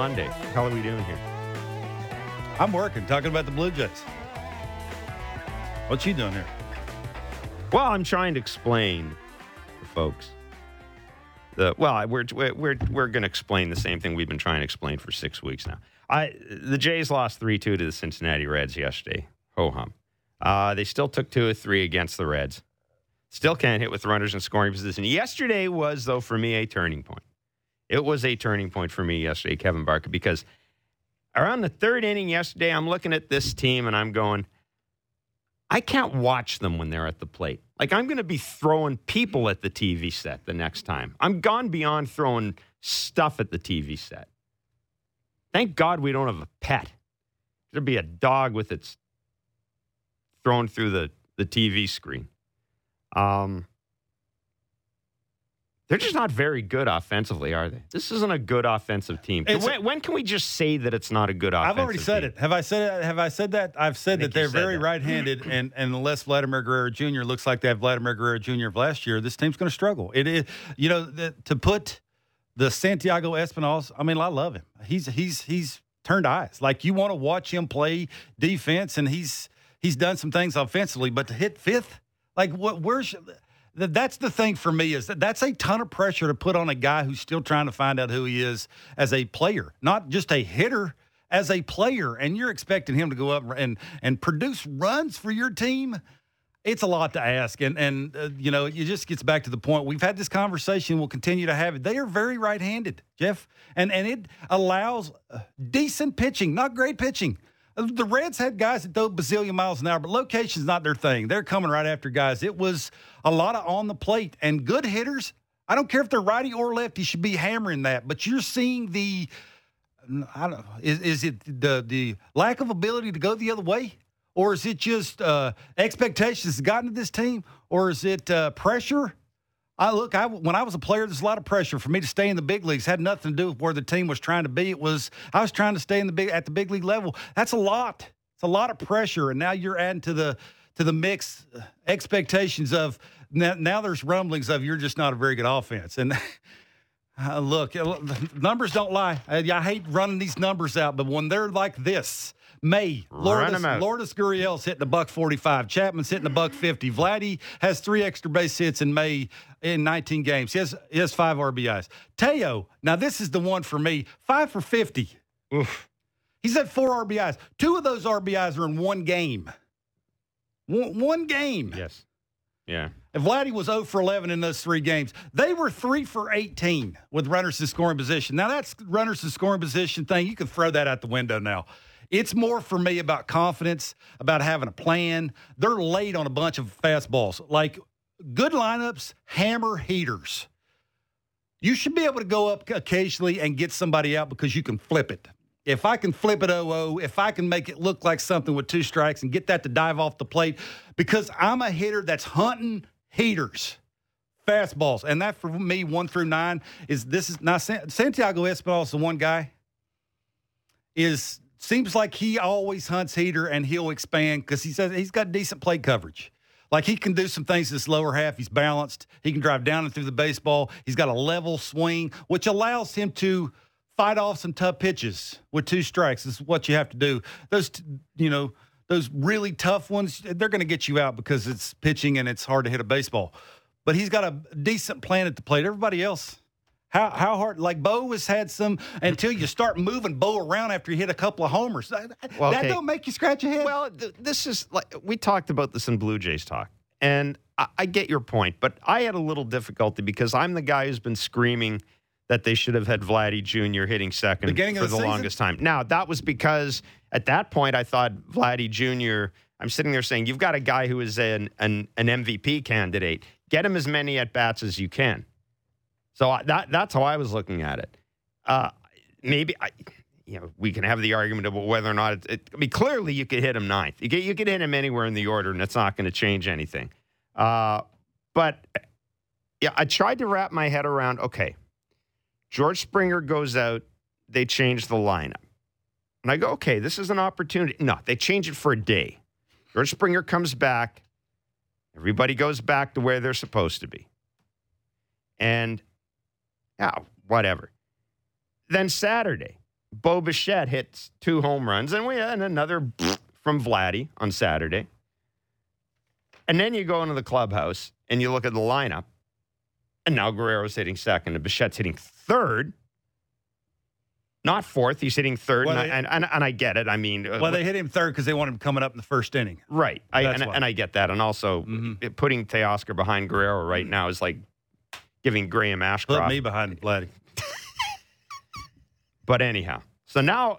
Monday. Hell are we doing here? I'm working, talking about the Blue Jays. What you doing here? Well, I'm trying to explain for folks. The well, we're we're we're, going to explain the same thing we've been trying to explain for six weeks now. I the Jays lost three two to the Cincinnati Reds yesterday. Ho hum. Uh, they still took two or three against the Reds. Still can't hit with runners in scoring position. Yesterday was though for me a turning point. It was a turning point for me yesterday, Kevin Barker, because around the third inning yesterday, I'm looking at this team and I'm going. I can't watch them when they're at the plate. Like I'm going to be throwing people at the TV set the next time. I'm gone beyond throwing stuff at the TV set. Thank God we don't have a pet. There'd be a dog with its thrown through the, the TV screen. Um, they're just not very good offensively, are they? This isn't a good offensive team. When, when can we just say that it's not a good offensive I've already said team? it. Have I said it? Have I said that? I've said that they're very that. right-handed, and and unless Vladimir Guerrero Jr. looks like they have Vladimir Guerrero Jr. of last year, this team's going to struggle. It is, you know, the, to put the Santiago Espinals. I mean, I love him. He's he's he's turned eyes. Like you want to watch him play defense, and he's he's done some things offensively, but to hit fifth, like what? Where's that's the thing for me is that that's a ton of pressure to put on a guy who's still trying to find out who he is as a player, not just a hitter, as a player. And you're expecting him to go up and and produce runs for your team. It's a lot to ask, and and uh, you know it just gets back to the point. We've had this conversation. We'll continue to have it. They are very right-handed, Jeff, and and it allows uh, decent pitching, not great pitching. The Reds had guys that a bazillion miles an hour, but location's not their thing. They're coming right after guys. It was a lot of on the plate and good hitters. I don't care if they're righty or lefty, should be hammering that. But you're seeing the, I don't is, is it the the lack of ability to go the other way, or is it just uh, expectations gotten to this team, or is it uh, pressure? I look, I when I was a player, there's a lot of pressure for me to stay in the big leagues. Had nothing to do with where the team was trying to be. It was I was trying to stay in the big at the big league level. That's a lot. It's a lot of pressure, and now you're adding to the to the mix uh, expectations of now, now there's rumblings of you're just not a very good offense. And uh, look, uh, numbers don't lie. I, I hate running these numbers out, but when they're like this. May Lourdes. Lourdes Gurriel's hitting a buck 45. Chapman's hitting the buck 50. Vladdy has three extra base hits in May in 19 games. He has, he has five RBIs. Teo, now this is the one for me, five for 50. Oof. He's had four RBIs. Two of those RBIs are in one game. One, one game. Yes. Yeah. And Vladdy was 0 for 11 in those three games. They were 3 for 18 with runners in scoring position. Now, that's runners in scoring position thing. You can throw that out the window now. It's more for me about confidence, about having a plan. They're late on a bunch of fastballs. Like good lineups, hammer heaters. You should be able to go up occasionally and get somebody out because you can flip it. If I can flip it 0 if I can make it look like something with two strikes and get that to dive off the plate, because I'm a hitter that's hunting heaters, fastballs. And that for me, one through nine, is this is now San- Santiago Espinal is the one guy, is seems like he always hunts heater and he'll expand because he says he's got decent plate coverage. Like he can do some things in this lower half. He's balanced. He can drive down and through the baseball. He's got a level swing, which allows him to fight off some tough pitches with two strikes. This is what you have to do. Those, you know, those really tough ones, they're going to get you out because it's pitching and it's hard to hit a baseball. But he's got a decent plan at the plate. Everybody else, how how hard? Like Bo has had some until you start moving Bo around after you hit a couple of homers. That, Well, that don't make you scratch your head. Well, th- this is like we talked about this in Blue Jays talk, and I, I get your point, but I had a little difficulty because I'm the guy who's been screaming that they should have had Vladdy Jr. hitting second Beginning for the, the longest time. Now that was because at that point I thought Vladdy Jr. I'm sitting there saying you've got a guy who is an an, an MVP candidate. Get him as many at bats as you can. So I, that that's how I was looking at it. Uh, maybe I, you know, we can have the argument about whether or not it, it, I mean, clearly you could hit him ninth. You could, you could hit him anywhere in the order, and it's not going to change anything. Uh, but yeah, I tried to wrap my head around. Okay, George Springer goes out. They change the lineup, and I go, okay, this is an opportunity. No, they change it for a day. George Springer comes back. Everybody goes back to where they're supposed to be, and yeah, whatever. Then Saturday, Bo Bichette hits two home runs, and we had another from Vladdy on Saturday. And then you go into the clubhouse and you look at the lineup, and now Guerrero's hitting second, and Bichette's hitting third. Not fourth, he's hitting third, Well, and, they- I, and, and, and I get it. I mean, uh, Well, they hit him third because they want him coming up in the first inning. right, I, and, and I get that, and also Mhm. it- putting Teoscar behind Guerrero right now is like giving Graham Put Ashcroft me behind Vladdy. But anyhow, so now,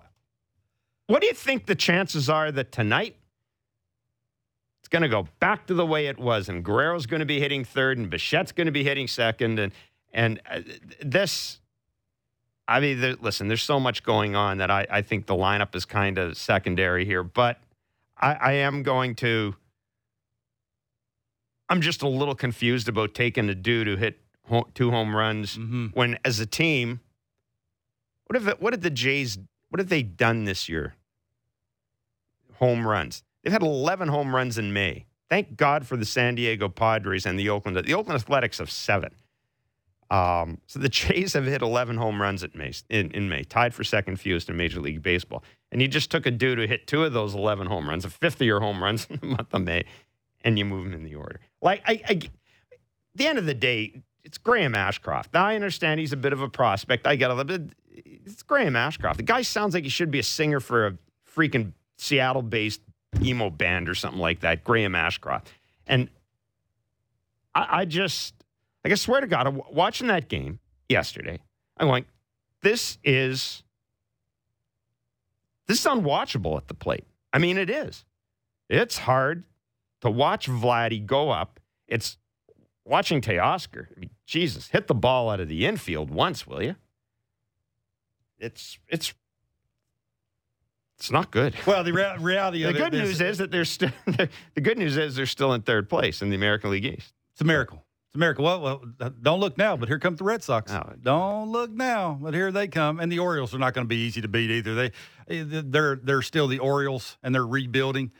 what do you think the chances are that tonight it's going to go back to the way it was, and Guerrero's going to be hitting third, and Bichette's going to be hitting second, and and uh, this. I mean, there, listen, there's so much going on that I, I think the lineup is kind of secondary here, but I, I am going to. I'm just a little confused about taking a dude who hit two home runs hmm when, as a team, what have what did the Jays what have they done this year? Home runs. They've had 11 home runs in May. Thank God for the San Diego Padres and the Oakland. The Oakland Athletics have seven. Um, so the Jays have hit 11 home runs at May, in, in May, tied for second fewest in Major League Baseball. And you just took a dude who hit two of those 11 home runs, a fifth of your home runs in the month of May, and you move him in the order. Like, I, I, at the end of the day, it's Graham Ashcroft. Now, I understand he's a bit of a prospect. I get it. But it's Graham Ashcroft. The guy sounds like he should be a singer for a freaking Seattle based emo band or something like that, Graham Ashcroft. And I, I just, like, I swear to God, watching that game yesterday, I'm like, this is, this is unwatchable at the plate. I mean, it is. It's hard to watch Vladdy go up. It's watching Teoscar. I mean, Jesus, hit the ball out of the infield once, will you? It's it's it's not good. Well, the rea- reality The good news is that they're still. The good news is they're still in third place in the American League East. it's a miracle. It's a miracle. Well, well, uh, don't look now, but here come the Red Sox. Oh. Don't look now, but here they come. And the Orioles are not going to be easy to beat either. They, eh, they're they're still the Orioles, and they're rebuilding.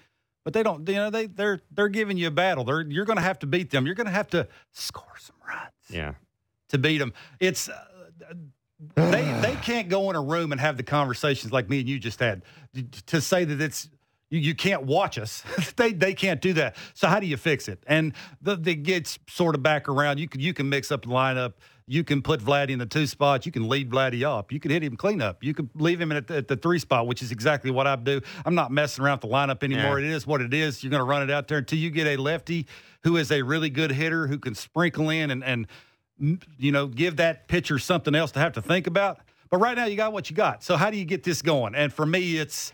But they don't, you know, they they're they're giving you a battle. They're you're going to have to beat them. You're going to have to score some runs Yeah, to beat them. It's uh, they they can't go in a room and have the conversations like me and you just had to say that it's you, you can't watch us. they they can't do that. So how do you fix it? And the the gets sort of back around. You can you can mix up the lineup. You can put Vladdy in the two spots. You can lead Vladdy up. You can hit him clean up. You can leave him at the, at the three spot, which is exactly what I do. I'm not messing around with the lineup anymore. Yeah. It is what it is. You're going to run it out there until you get a lefty who is a really good hitter who can sprinkle in and and you know, give that pitcher something else to have to think about. But right now, you got what you got. So how do you get this going? And for me, it's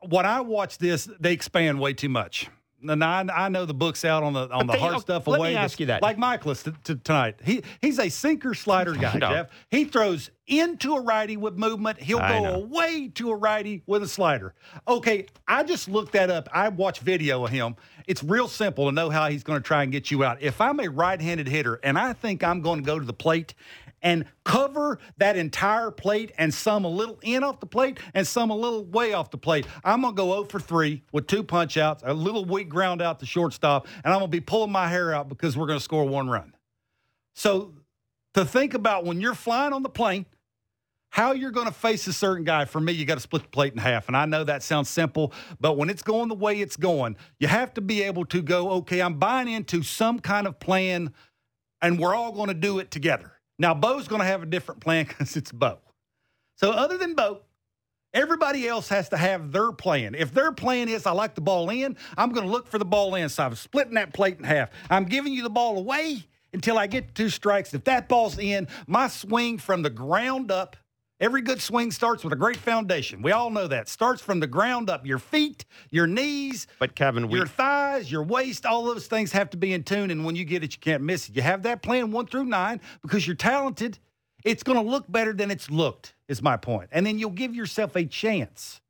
when I watch this, they expand way too much. And I, I know the book's out on the on the they- hard stuff let me away. ask you that. like Michaelis t- t- tonight. He he's a sinker slider guy, know. Jeff. He throws into a righty with movement. He'll I go know. away to a righty with a slider. Okay, I just looked that up. I watched video of him. It's real simple to know how he's going to try and get you out. If I'm a right-handed hitter and I think I'm going to go to the plate and cover that entire plate and some a little in off the plate and some a little way off the plate. I'm going to go 0 for 3 with two punch outs, a little weak ground out to shortstop, and I'm going to be pulling my hair out because we're going to score one run. So to think about when you're flying on the plane, how you're going to face a certain guy, for me, you got to split the plate in half. And I know that sounds simple, but when it's going the way it's going, you have to be able to go, okay, I'm buying into some kind of plan, and we're all going to do it together. Now, Bo's going to have a different plan because it's Bo. So, other than Bo, everybody else has to have their plan. If their plan is, I like the ball in, I'm going to look for the ball in. So, I'm splitting that plate in half. I'm giving you the ball away until I get two strikes. If that ball's in, my swing from the ground up, every good swing starts with a great foundation. We all know that. Starts from the ground up. Your feet, your knees, but Kevin, we your thighs, your waist, all those things have to be in tune. And when you get it, you can't miss it. You have that plan one through nine because you're talented. It's going to look better than it's looked, is my point. And then you'll give yourself a chance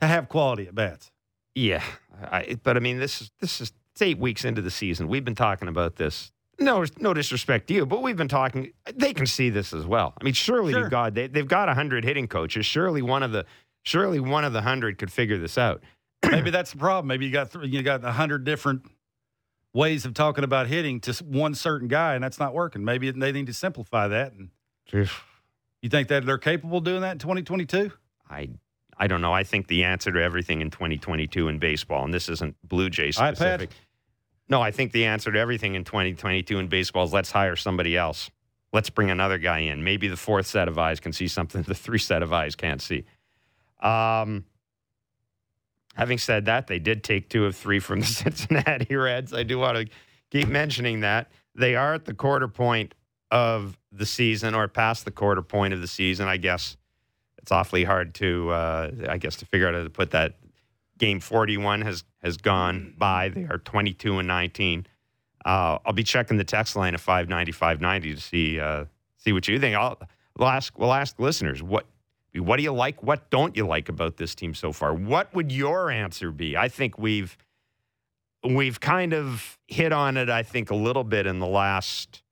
to have quality at bats. Yeah, I, but I mean, this is this is it's eight weeks into the season. We've been talking about this. No, no disrespect to you, but we've been talking. They can see this as well. I mean, surely Sure. to God, they, they've got hundred hitting coaches. Surely one of the surely one of the hundred could figure this out. Maybe that's the problem. Maybe you got th- you got a hundred different ways of talking about hitting to one certain guy, and that's not working. Maybe they need to simplify that. And you You think that they're capable of doing that in 2022? I I don't know. I think the answer to everything in 2022 in baseball, and this isn't Blue Jays iPad? No, I think the answer to everything in 2022 in baseball is let's hire somebody else. Let's bring another guy in. Maybe the fourth set of eyes can see something the three set of eyes can't see. Um, having said that, they did take two of three from the Cincinnati Reds. I do want to keep mentioning that. They are at the quarter point of the season or past the quarter point of the season, I guess it's awfully hard to, uh, I guess, to figure out how to put that. Game 41 has has gone by. They are 22 and 19. Uh, I'll be checking the text line at 590 590 to see uh, see what you think. I'll we'll ask we'll ask listeners what what do you like, what don't you like about this team so far? What would your answer be? I think we've we've kind of hit on it. I think a little bit in the last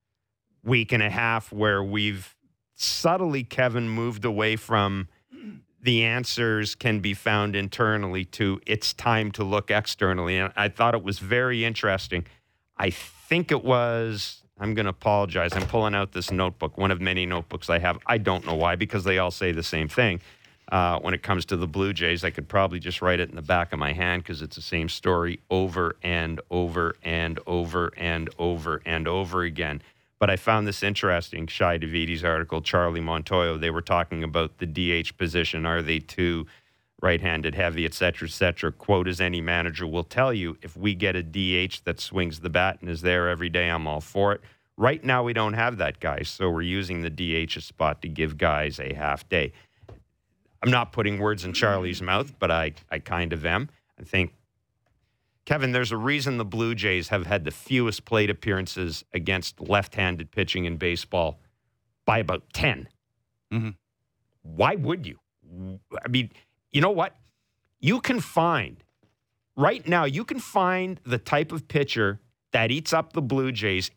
week and a half where we've subtly, Kevin, moved away from the answers can be found internally to it's time to look externally. And I thought it was very interesting. I think it was, I'm going to apologize. I'm pulling out this notebook, one of many notebooks I have. I don't know why, because they all say the same thing. Uh, when it comes to the Blue Jays, I could probably just write it in the back of my hand because it's the same story over and over and over and over and over again. But I found this interesting. Shi Davidi's article, Charlie Montoyo, they were talking about the DH position. Are they too right handed heavy, et cetera, et cetera? Quote, as any manager will tell you, if we get a DH that swings the bat and is there every day, I'm all for it. Right now, we don't have that guy. So we're using the DH spot to give guys a half day. I'm not putting words in Charlie's mouth, but I, I kind of am. I think Kevin, there's a reason the Blue Jays have had the fewest plate appearances against left handed pitching in baseball by about 10. Mm-hmm. Why would you? I mean, you know what? You can find, right now, you can find the type of pitcher that eats up the Blue Jays.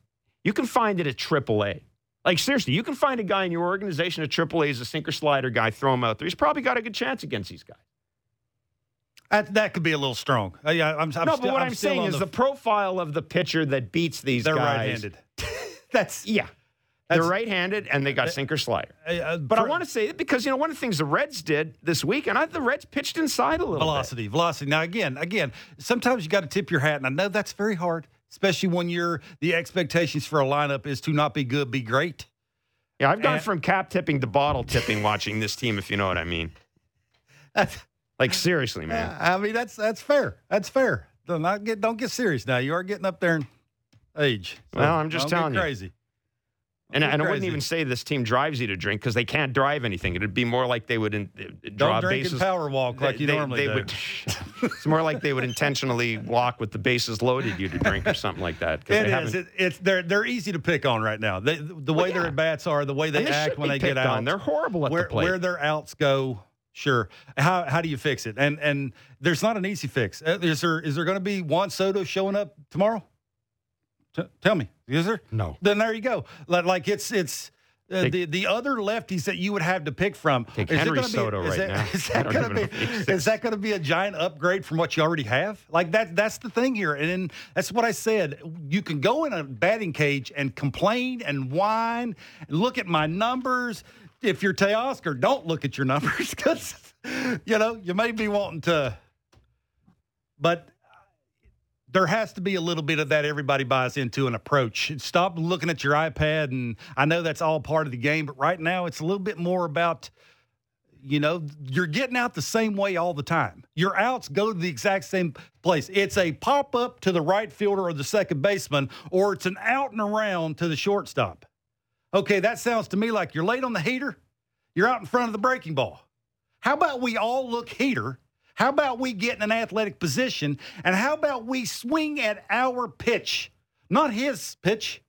You can find it at AAA. Like, seriously, you can find a guy in your organization at AAA as a sinker slider guy, throw him out there. He's probably got a good chance against these guys. That, that could be a little strong. Uh, yeah, I'm, I'm no, but what I'm, I'm, saying is the, the, profile of the pitcher that beats these they're guys. right-handed. That's Yeah. That's- They're right-handed and they got sinker slider. uh, uh, But I want to say it because you know one of the things the Reds did this week, and I, the Reds pitched inside a little velocity, velocity. Now again, again, sometimes you got to tip your hat, and I know that's very hard, especially when you're the expectations for a lineup is to not be good, be great. Yeah, I've gone And- from cap tipping to bottle tipping watching this team, if you know what I mean. That's, Like seriously, man. I mean, that's that's fair. That's fair. Don't not get don't get serious now. You are getting up there in age. So Well, I'm just telling you. crazy. And, Don't and I wouldn't even say this team drives you to drink because they can't drive anything. It'd be more like they would in, uh, draw Don't drink bases. and power walk like they- you they- normally they do. Would, it's more like they would intentionally walk with the bases loaded you to drink or something like that. It they is. It, it's, they're, they're easy to pick on right now. They, the way yeah. their at bats are, the way they and act when they get out, on. They're horrible at where the plate. where their outs go. Sure. How how do you fix it? And and there's not an easy fix. Uh, Is there is there going to be Juan Soto showing up tomorrow? T- tell me, is there? no. Then there you go. Like, like it's it's. Uh, Take- the the other lefties that you would have to pick from Take is Henry be- Soto right that- now. Is that going to know if he be is that going to be a giant upgrade from what you already have? Like that that's the thing here, and then that's what I said. You can go in a batting cage and complain and whine, and look at my numbers. If you're Teoscar, don't look at your numbers because you know you may be wanting to, but there has to be a little bit of that everybody buys into an approach. Stop looking at your iPad, and I know that's all part of the game, but right now it's a little bit more about, you know, you're getting out the same way all the time. Your outs go to the exact same place. It's a pop up to the right fielder or the second baseman, or it's an out and around to the shortstop. Okay, that sounds to me like you're late on the heater. You're out in front of the breaking ball. How about we all look heater? How about we get in an athletic position? And how about we swing at our pitch, not his pitch?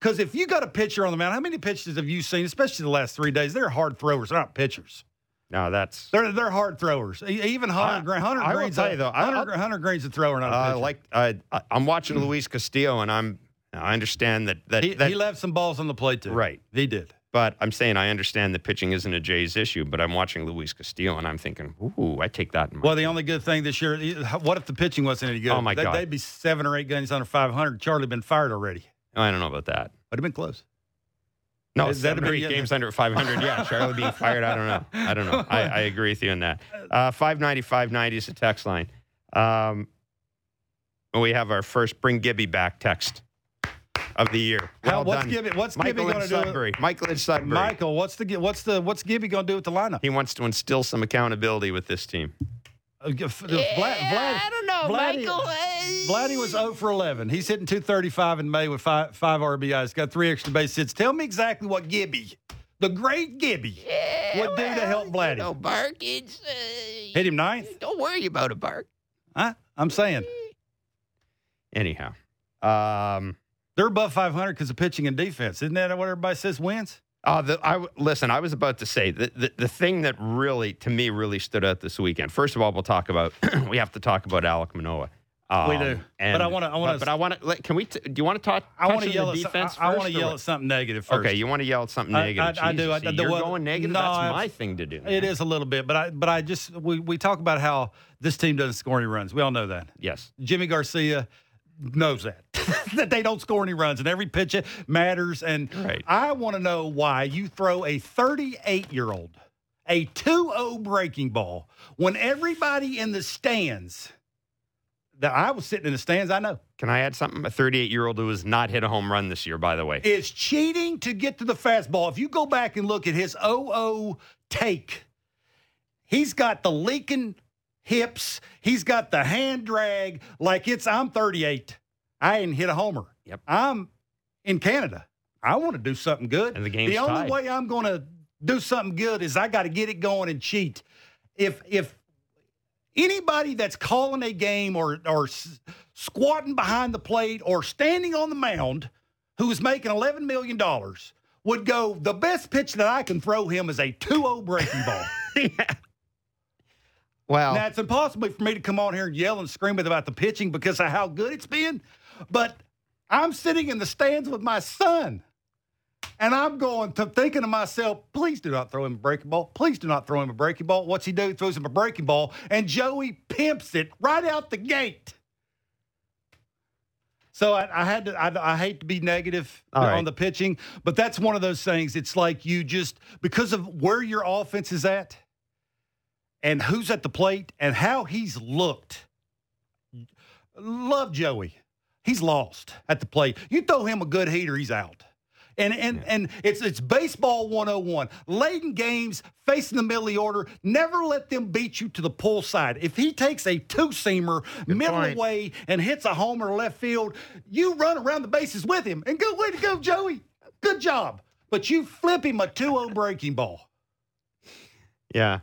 Because if you got a pitcher on the mound, how many pitches have you seen, especially the last three days? They're hard throwers, they're not pitchers. No, that's. They're they're hard throwers. Even Hunter, I- Hunter I will Greene's tell you, though, I- Hunter, Hunter Greene's a thrower, not a Uh, pitcher. like I, I- I'm watching Luis Castillo, and I'm. I understand that that, he, that he left some balls on the plate too. Right. he did. But I'm saying I understand that pitching isn't a Jays issue, but I'm watching Luis Castillo and I'm thinking, ooh, I take that in mind. Well, the only good thing this year, what if the pitching wasn't any good? Oh, my They- God. They'd be seven or eight games under 500. Charlie been fired already. I don't know about that. Would have been close. No, Is seven that or eight games under 500. Yeah, Charlie being fired. I don't know. I don't know. I, I agree with you on that. Uh, 590, 590 is the text line. Um, we have our first bring Gibby back text of the year. How- Well what's done. Gibby? What's Michael Gibby going to do? Sudbury. Michael in Sudbury. Michael, what's the what's the what's Gibby going to do with the lineup? He wants to instill some accountability with this team. Uh, g- f- Vlad, Vlad, I don't know, Vladdy- Michael. Vladdy was 0 for 11. He's hitting 235 in May with five, five RBIs. Got three extra base hits. Tell me exactly what Gibby, the great Gibby, would do to help Vladdy. No, Bark, it's. Uh, Hit him ninth? Don't worry about it, Bark. Huh? I'm saying Anyhow, um, they're above 500 because of pitching and defense. Isn't that what everybody says wins? Uh, the, I w- listen. I was about to say the, the the thing that really, to me, really stood out this weekend. First of all, we'll talk about. we have to talk about Alek Manoah. Um, We do. But I wanna- I wanna- But, but I want to. Can we? T- do you want to talk? I want to yell at some- defense. I, I want to yell what? at something negative first. Okay, you want to yell at something I- negative? I- I do. Jesus, I- see, the you're one- going negative. No, That's I- my thing to do. It man. is a little bit, but I but I just we, we talk about how this team doesn't score any runs. We all know that. Yes. Jimmy Garcia knows that that they don't score any runs and every pitch matters. And Right. I want to know why you throw a 38 year old a 2-0 breaking ball when everybody in the stands that I was sitting in the stands, I know Can I add something? A 38 year old who has not hit a home run this year, by the way. is cheating to get to the fastball. If you go back and look at his 0-0 take, he's got the leaking hips. He's got the hand drag like it's I'm 38. I ain't hit a homer. Yep. I'm in Canada. I want to do something good. And the game's the only tied. way I'm going to do something good is I got to get it going and cheat. If if anybody that's calling a game or or s- squatting behind the plate or standing on the mound who's making 11 million dollars would go the best pitch that I can throw him is a 2-0 breaking ball. Well, Now, it's impossible for me to come on here and yell and scream about the pitching because of how good it's been, but I'm sitting in the stands with my son. And I'm going to thinking to myself, please do not throw him a breaking ball. Please do not throw him a breaking ball. What's he do? He throws him a breaking ball, and Joey pimps it right out the gate. So I, I had to. I, I hate to be negative uh, All on right. the pitching, but that's one of those things. It's like you just because of where your offense is at, and who's at the plate, and how he's looked. Love Joey. He's lost at the plate. You throw him a good heater, he's out. And and and it's it's baseball 101. Late in games, facing the middle of the order, never let them beat you to the pull side. If he takes a two-seamer middle point. away and hits a homer left field, you run around the bases with him and go, way to go, Joey. Good job. But you flip him a 2-0 breaking ball. yeah.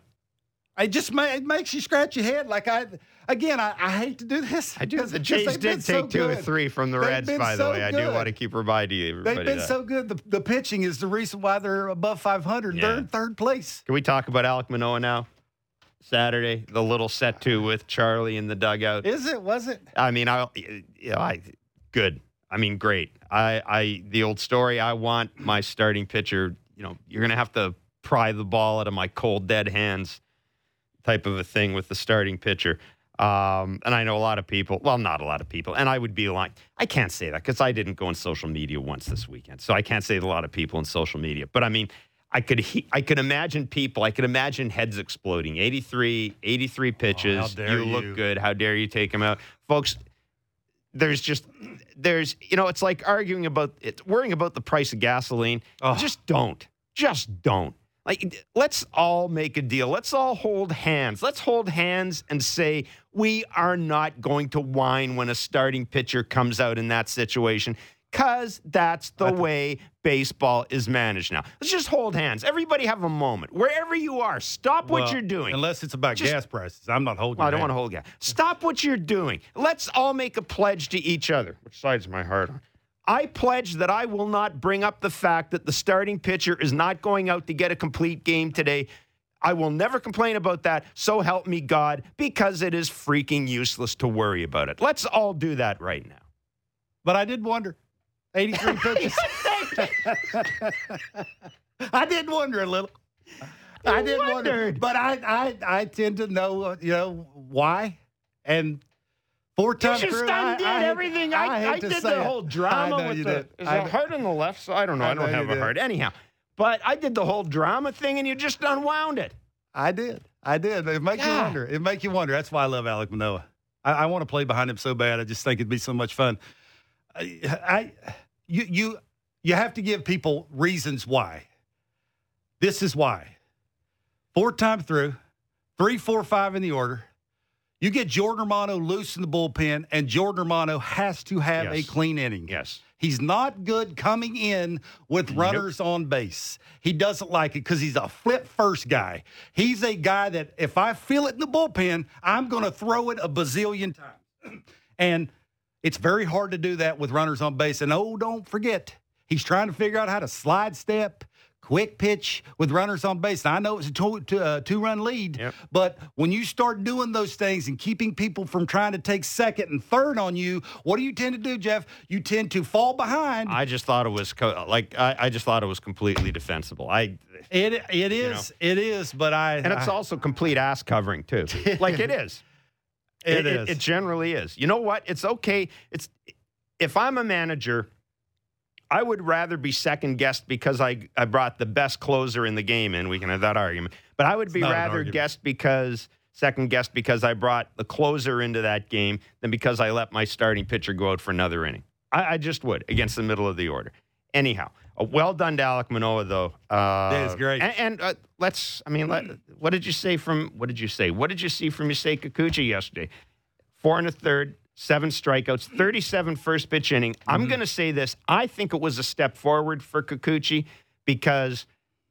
It just ma- it makes you scratch your head. Like I, again, I, I hate to do this. I do. The Jays did so take two or three from the They've Reds, by the so way. I do want to keep reminding you. They've been that. so good. The, the pitching is the reason why they're above 500. They're in third place. Can we talk about Alek Manoah now? Saturday, the little set to with Charlie in the dugout. Is it? Was it? I mean, I, you know, I good. I mean, great. I, I, the old story. I want my starting pitcher. You know, you're gonna have to pry the ball out of my cold dead hands, type of a thing with the starting pitcher. Um, and I know a lot of people. Well, not a lot of people. And I would be like, I can't say that because I didn't go on social media once this weekend, so I can't say a lot of people in social media. But I mean. I could he, I could imagine people. I could imagine heads exploding. 83, 83 pitches. dare you look good. How dare you take him out, folks? There's just there's you know it's like arguing about it, worrying about the price of gasoline. Oh. Just don't. Just don't. Like let's all make a deal. Let's all hold hands. Let's hold hands and say we are not going to whine when a starting pitcher comes out in that situation cuz that's the way baseball is managed now. Let's just hold hands. Everybody have a moment. Wherever you are, stop what Well, you're doing. Unless it's about Just- gas prices. I'm not holding Well, I don't want to hold gas. Stop what you're doing. Let's all make a pledge to each other. Which side's my heart on? I pledge that I will not bring up the fact that the starting pitcher is not going out to get a complete game today. I will never complain about that. So help me God, because it is freaking useless to worry about it. Let's all do that right now. But I did wonder. 83 pitches. I did wonder a little. I did wonder, but I, I, I tend to know, you know, why. And four times just through, I, I hate- everying. I, hate I did the it. whole I drama with the did. is I a heart on the left side. I don't know. I, I don't know have a did. heart. Anyhow, but I did the whole drama thing, and you just unwound it. I did. I did. It make you wonder. It make you wonder. That's why I love Alek Manoah. I, I want to play behind him so bad. I just think it'd be so much fun. I, I you you you have to give people reasons why. This is why. Four time through, three, four, five in the order. You get Jordan Romano loose in the bullpen, and Jordan Romano has to have Yes. a clean inning. Yes. He's not good coming in with runners on base. He doesn't like it because he's a flip first guy. He's a guy that if I feel it in the bullpen, I'm going to throw it a bazillion times. and it's very hard to do that with runners on base. And oh, don't forget, he's trying to figure out how to slide step, quick pitch with runners on base. Now, I know it's a two, two, uh, two run lead, Yep. but when you start doing those things and keeping people from trying to take second and third on you, what do you tend to do, Jeff? You tend to fall behind. I just thought it was co- like I, I just thought it was completely defensible. I It it is it is, but I and it's I- also complete ass covering too. like it is. It it, is. It, generally is. You know what? It's okay. It's if I'm a manager, I would rather be second guessed because I I brought the best closer in the game in. We can have that argument. But I would be rather guessed because second guessed because I brought the closer into that game than because I let my starting pitcher go out for another inning. I, I just would against the middle of the order. Anyhow, well done to Alek Manoah though. Uh, That is great. And, and uh, let's. I mean, let, what did you say from? What did you say? What did you see from Yusei Kikuchi yesterday? Four and a third, seven strikeouts, 37 first pitch inning. I'm mm-hmm. going to say this. I think it was a step forward for Kikuchi because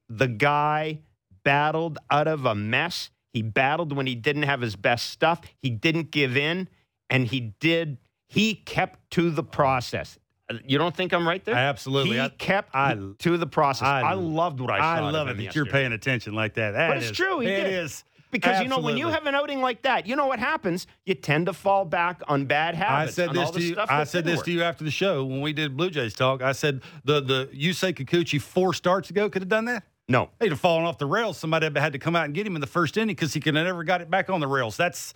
the guy battled out of a mess. He battled when he didn't have his best stuff. He didn't give in, and he did. He kept to the process. You don't think I'm right there? Absolutely. He I- kept I- to the process. I- I, loved what I saw. I love it that you're paying attention like that. That But it's is- true, he It did. is. Because you know when you have an outing like that, you know what happens. You tend to fall back on bad habits. I said this to you. I said this work. to you after the show when we did Blue Jays talk. I said the the Yusei Kikuchi four starts ago could have done that. No, He'd have fallen off the rails. Somebody had to come out and get him in the first inning because he could have never got it back on the rails. That's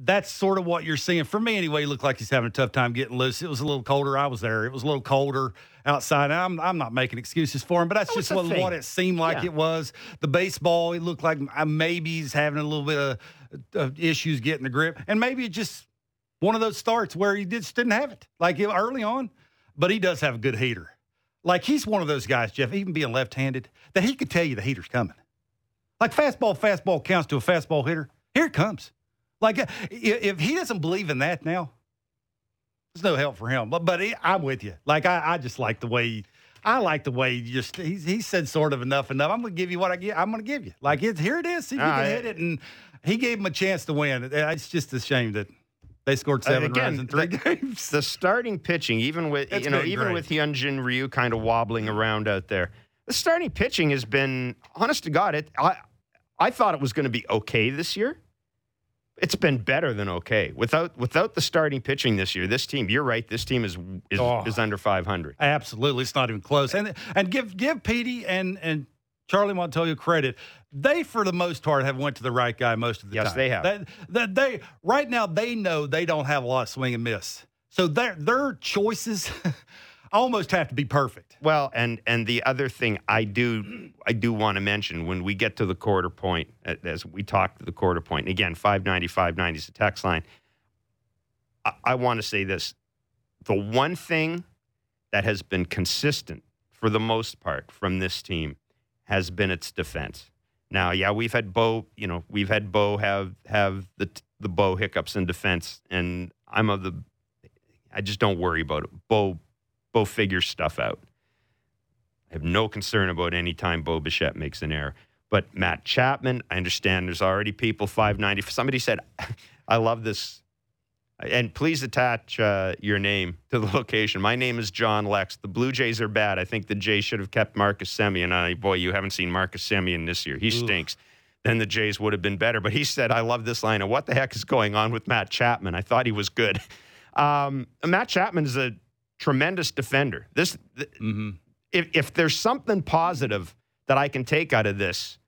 that's sort of what you're seeing. For me, anyway, he looked like he's having a tough time getting loose. It was a little colder. I was there. It was a little colder outside. I'm, I'm not making excuses for him, but that's That just what, what it seemed like Yeah. it was. The baseball, it looked like uh, maybe he's having a little bit of, of issues getting the grip. And maybe it just one of those starts where he just didn't have it, like early on. But he does have a good heater. Like he's one of those guys, Jeff, even being left handed, that he could tell you the heater's coming. Like fastball, fastball counts to a fastball hitter. Here it comes. Like uh, if he doesn't believe in that now, there's no help for him. But but he, I'm with you. Like I, I just like the way he, I like the way he just he, he said sort of enough enough. I'm gonna give you what I get. I'm gonna give you. Like it's here it is. See if you can I- hit it. And he gave him a chance to win. It's just a shame that they scored seven again, runs in three the- games. the starting pitching, even with It's you know, even great. with Hyunjin Ryu kind of wobbling around out there, the starting pitching has been, honest to God, it. I I thought it was going to be okay this year. It's been better than okay without without the starting pitching this year. This team, you're right. This team is is, Oh. is under 500. Absolutely, it's not even close. And and give give Petey and and Charlie Montoyo credit. They, for the most part, have went to the right guy most of the Yes, time. Yes, they have. That, that they right now they know they don't have a lot of swing and miss. So their their choices almost have to be perfect. Well, and and the other thing I do I do want to mention when we get to the quarter point, as we talk to the quarter point, and again, 590, 590 is the text line. I, I want to say this. The one thing that has been consistent for the most part from this team has been its defense. Now, yeah, we've had Bo, you know, we've had Bo have have the the Bo hiccups in defense, and I'm of the I just don't worry about it. Bo Bo figures stuff out. I have no concern about any time Bo Bichette makes an error. But Matt Chapman, I understand there's already people 590. Somebody said, I love this. And please attach uh, your name to the location. My name is John Lex. The Blue Jays are bad. I think the Jays should have kept Marcus Semien. Uh, boy, you haven't seen Marcus Semien this year. He stinks. Then the Jays would have been better. But he said, I love this line. And what the heck is going on with Matt Chapman? I thought he was good. Um, Matt Chapman is a tremendous defender. This, th- Mm-hmm. if, if there's something positive that I can take out of this,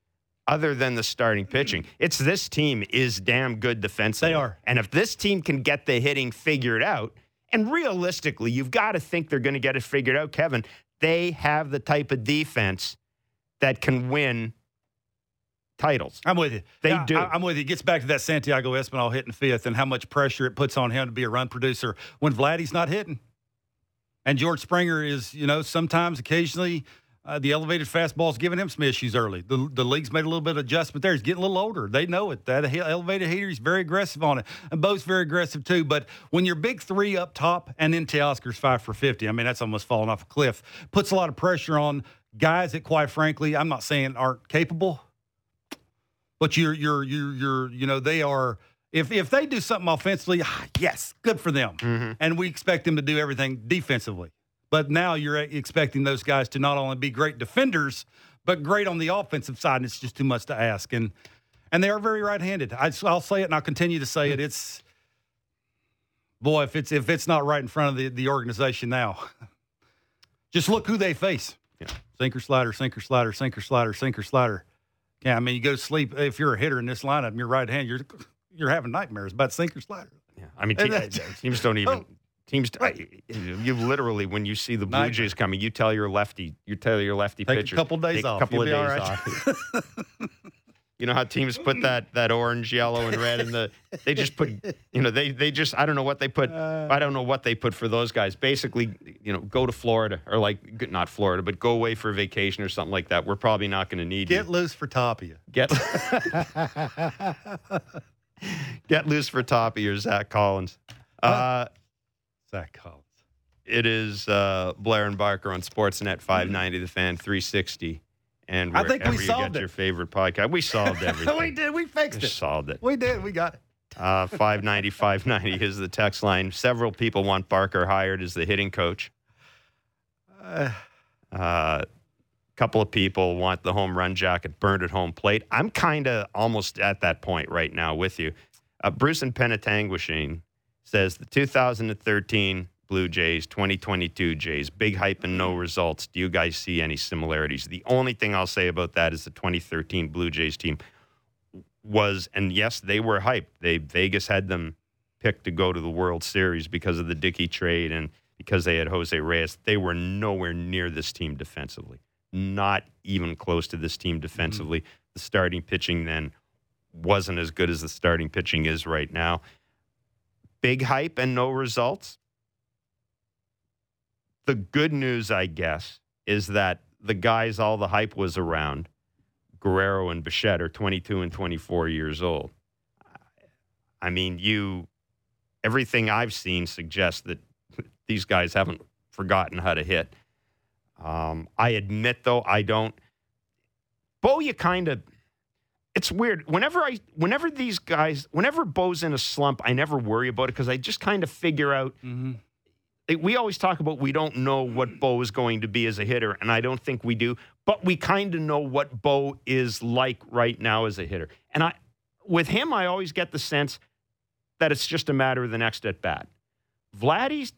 other than the starting pitching, it's this team is damn good defensively. They are. And if this team can get the hitting figured out, and realistically, you've got to think they're going to get it figured out, Kevin. they have the type of defense that can win titles. I'm with you. They Yeah, do. I, am with you. It gets back to that Santiago Espinal hitting fifth and how much pressure it puts on him to be a run producer when Vladdy's not hitting. And George Springer is, you know, sometimes, occasionally, uh, the elevated fastball's giving him some issues early. The, the league's made a little bit of adjustment there. He's getting a little older. They know it. That elevated heater, he's very aggressive on it. And Bo's very aggressive too. But when you're big three up top and then Teoscar's five for 50, I mean, that's almost falling off a cliff. Puts a lot of pressure on guys that, quite frankly, I'm not saying aren't capable, but you're you're you're you're you know they are if if they do something offensively, ah, yes, good for them, Mhm. and we expect them to do everything defensively. But now you're expecting those guys to not only be great defenders, but great on the offensive side, and it's just too much to ask. And and they are very right-handed. I, I'll say it, and I'll continue to say it. It's boy, if it's if it's not right in front of the the organization now, just look who they face. Yeah. Sinker slider, sinker slider, sinker slider, sinker slider. Yeah, I mean, you go to sleep if you're a hitter in this lineup, your right hand, you're you're having nightmares about sinker slider. Yeah. I mean, te- teams don't even. Oh. Teams, you literally, when you see the Blue Nightmare. Jays coming, you tell your lefty, you tell your lefty Take a pitcher, couple days off. a couple You'll of days right. off. you know how teams put that that orange, yellow, and red in the. They just put, you know, they they just. I don't know what they put. Uh. I don't know what they put for those guys. Basically, you know, go to Florida or like not Florida, but go away for a vacation or something like that. We're probably not going to need Get you. loose for Tapia. Get get loose for Toppy or Zach Collins. Uh, Zach Collins. It is uh, Blair and Barker on Sportsnet 590, The Fan 360, and I think we wherever you solved get it. your favorite podcast. We solved everything. we did. We fixed We it. solved it. We did. We got it. Uh, 590, 590 is the text line. Several people want Barker hired as the hitting coach. Uh, A couple of people want the home run jacket burned at home plate. I'm kind of almost at that point right now with you. Uh, Bruce and Penetanguishene says the 2013 Blue Jays, 2022 Jays, big hype and no results. Do you guys see any similarities? The only thing I'll say about that is the 2013 Blue Jays team was, and yes, they were hyped. They Vegas had them picked to go to the World Series because of the Dickey trade and because they had Jose Reyes. They were nowhere near this team defensively, not even close to this team defensively. Mm-hmm. The starting pitching then wasn't as good as the starting pitching is right now. Big hype and no results. The good news, I guess, is that the guys all the hype was around, Guerrero and Bichette, are 22 and 24 years old. I mean, you, everything I've seen suggests that these guys haven't forgotten how to hit. Um, I admit, though, I don't. Bo, you kind of. It's weird. Whenever I, whenever these guys, whenever Bo's in a slump, I never worry about it because I just kind of figure out. mhm. it- We always talk about we don't know what Bo is going to be as a hitter, and I don't think we do. But we kind of know what Bo is like right now as a hitter. And I, with him, I always get the sense that it's just a matter of the next at bat. Vladdy's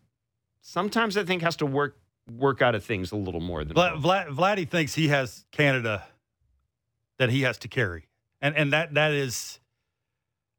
sometimes I think has to work work out of things a little more than Vlad. Vlad, Vladdy thinks he has Canada that he has to carry, and and that that is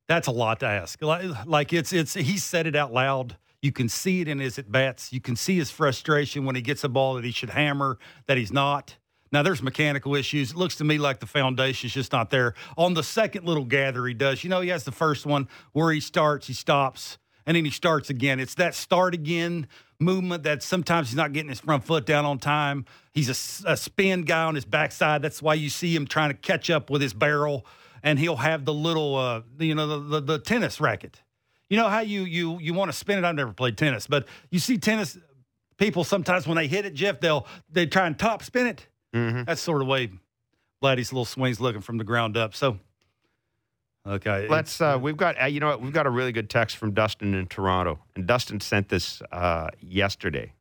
that's a lot to ask. Like, like it's it's he said it out loud. You can see it in his at bats. You can see his frustration when he gets a ball that he should hammer that he's not. Now there's mechanical issues. It looks to me like the foundation's just not there. On the second little gather he does, you know, he has the first one where he starts, he stops, and then he starts again. It's that start again movement that sometimes he's not getting his front foot down on time. He's a spin guy on his backside. That's why you see him trying to catch up with his barrel, and he'll have the little, uh, you know, the, the, the tennis racket. You know how you you you want to spin it? I've never played tennis, but you see tennis people sometimes when they hit it, Jeff, they'll they try and top spin it. Mhm. That's sort of the way Vladdy's little swings looking from the ground up. So, okay, Let's. Uh, we've got. Uh, you know what? We've got a really good text from Dustin in Toronto, and Dustin sent this uh, yesterday,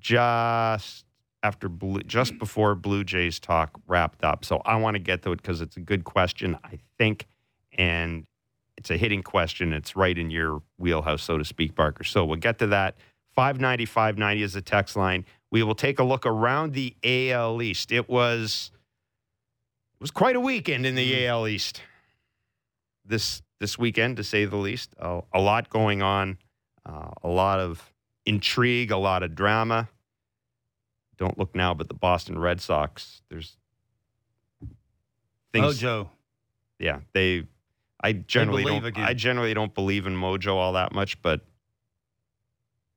just after Blue, just before Blue Jays talk wrapped up. So I want to get to it because it's a good question, I think, and it's a hitting question. It's right in your wheelhouse, so to speak, Barker. So we'll get to that. 590, 590 is the text line. We will take a look around the AL East. It was it was quite a weekend in the AL East this this weekend, to say the least. Uh, a lot going on, uh, a lot of intrigue, a lot of drama. don't look now, but the Boston Red Sox. There's things. Mojo. Yeah, they. I generally believe don't. again. I generally don't believe in mojo all that much, but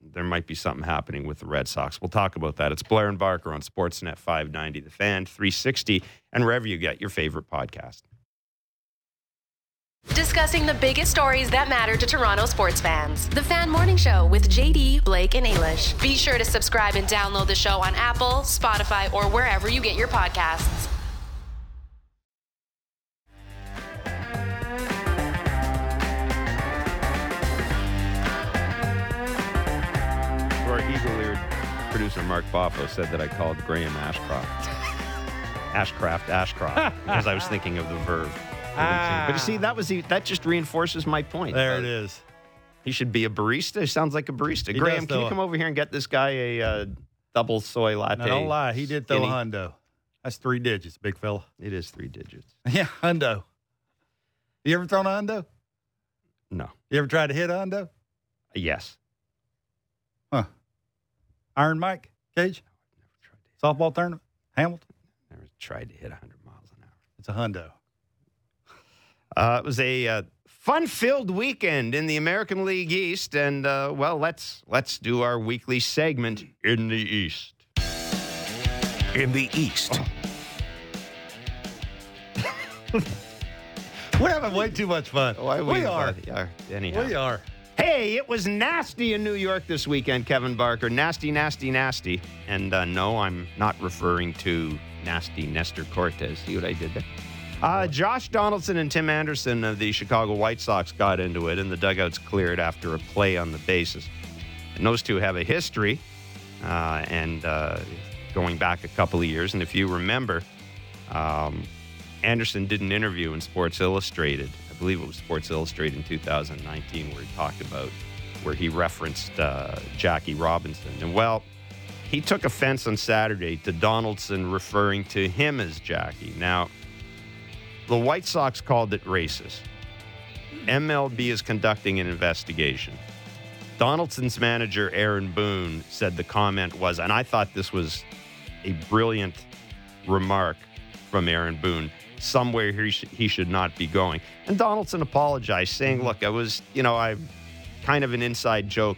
there might be something happening with the Red Sox. We'll talk about that. It's Blair and Barker on Sportsnet 590, The Fan 360, and wherever you get your favorite podcast. Discussing the biggest stories that matter to Toronto sports fans. The Fan Morning Show with JD, Blake, and Eilish. Be sure to subscribe and download the show on Apple, Spotify, or wherever you get your podcasts. Our eagle-eared producer Mark Boffo said that I called Graham Ashcroft. Ashcraft, Ashcroft, because I was thinking of the verb. But you see, that was the, that just reinforces my point. There Uh, it is. He should be a barista. He sounds like a barista. He Graham, does, can you come over here and get this guy a uh, double soy latte? Now, don't lie. He did throw hundo. That's three digits, big fella. It is three digits. Yeah, hundo. You ever thrown a hundo? No. You ever tried to hit a hundo? Yes. Huh. Iron Mike Cage Never tried. softball tournament Hamilton. Never tried to hit 100 miles an hour. It's a hundo. Uh, it was a uh, fun-filled weekend in the American League East, and uh, well, let's let's do our weekly segment in the East. In the East, We're having way too much fun. Why we are. Yeah, anyhow. We are. Hey, it was nasty in New York this weekend, Kevin Barker. Nasty, nasty, nasty. And uh, no, I'm not referring to nasty Nestor Cortes. See what I did there? Uh, Josh Donaldson and Tim Anderson of the Chicago White Sox got into it, and the dugouts cleared after a play on the bases. And those two have a history, uh, and uh, going back a couple of years. And if you remember, um, Anderson did an interview in Sports Illustrated. I believe it was Sports Illustrated in 2019, where he talked about where he referenced uh, Jackie Robinson. And well, he took offense on Saturday to Donaldson referring to him as Jackie. Now, the White Sox called it racist. MLB is conducting an investigation. Donaldson's manager, Aaron Boone, said the comment was, and I thought this was a brilliant remark from Aaron Boone. Somewhere he, sh- he should not be going. And Donaldson apologized, saying, Look, I was, you know, I kind of an inside joke.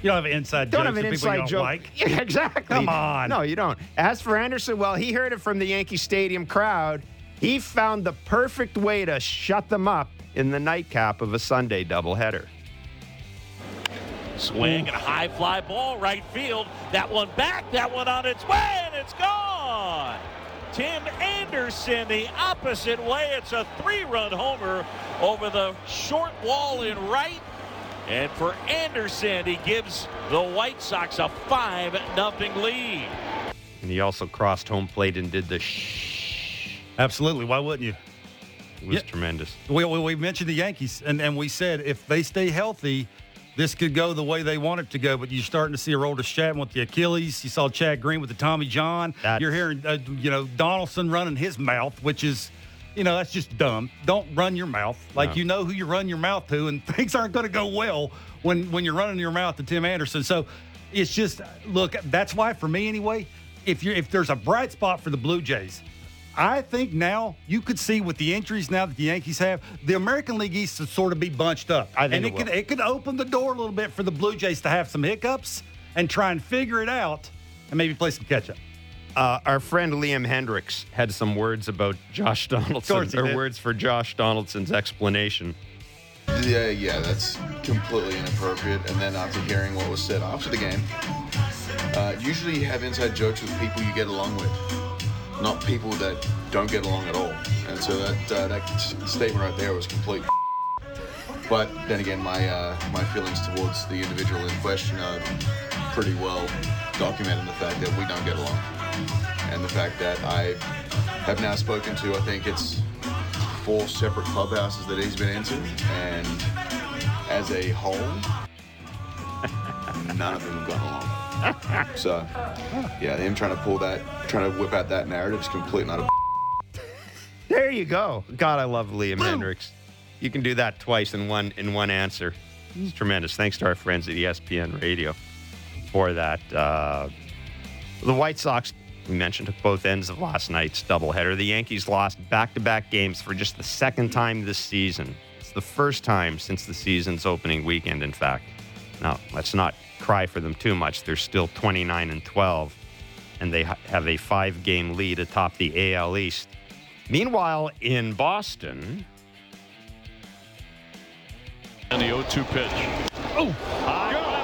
You don't have an inside Don't have an of people you inside joke. like. Yeah, exactly. Come on. No, you don't. As for Anderson, well, he heard it from the Yankee Stadium crowd. He found the perfect way to shut them up in the nightcap of a Sunday doubleheader. Swing and a high fly ball, right field. That one back, that one on its way, and it's gone. Tim Anderson the opposite way. It's a three run homer over the short wall in right. And for Anderson, he gives the White Sox a 5 0 lead. And he also crossed home plate and did the shh. Absolutely. Why wouldn't you? It was Yeah. tremendous. We, we, we mentioned the Yankees, and, and we said if they stay healthy, this could go the way they want it to go. But you're starting to see a Aroldis Chapman with the Achilles. You saw Chad Green with the Tommy John. That's- you're hearing, uh, you know, Donaldson running his mouth, which is, you know, that's just dumb. Don't run your mouth. Like No. you know who you run your mouth to, and things aren't going to go well when when you're running your mouth to Tim Anderson. So it's just look. That's why for me anyway. If you if there's a bright spot for the Blue Jays, I think now you could see with the injuries now that the Yankees have, the American League East would sort of be bunched up. I think and it it, could it could open the door a little bit for the Blue Jays to have some hiccups and try and figure it out and maybe play some catch up. Uh, our friend Liam Hendriks had some words about Josh Donaldson, course he or did. words for Josh Donaldson's explanation. Yeah, yeah, that's completely inappropriate. And then after hearing what was said after the game, uh, usually you have inside jokes with people you get along with, not people that don't get along at all. And so that uh, that statement right there was complete. But then again, my uh, my feelings towards the individual in question are pretty well documented in the fact that we don't get along, and the fact that I have now spoken to, I think it's four separate clubhouses that he's been into, and as a whole, none of them have gone along. So, yeah, him trying to pull that, trying to whip out that narrative is complete not a. There you go. God, I love Liam Hendriks. You can do that twice in one in one answer. It's tremendous. Thanks to our friends at ESPN Radio for that. Uh, The White Sox, we mentioned, took both ends of last night's doubleheader. The Yankees lost back to back games for just the second time this season. It's the first time since the season's opening weekend, in fact. Now, let's not cry for them too much. They're still 29 and 12, and they ha- have a five game lead atop the AL East. Meanwhile, in Boston, And the 0 2 pitch. Oh! High fly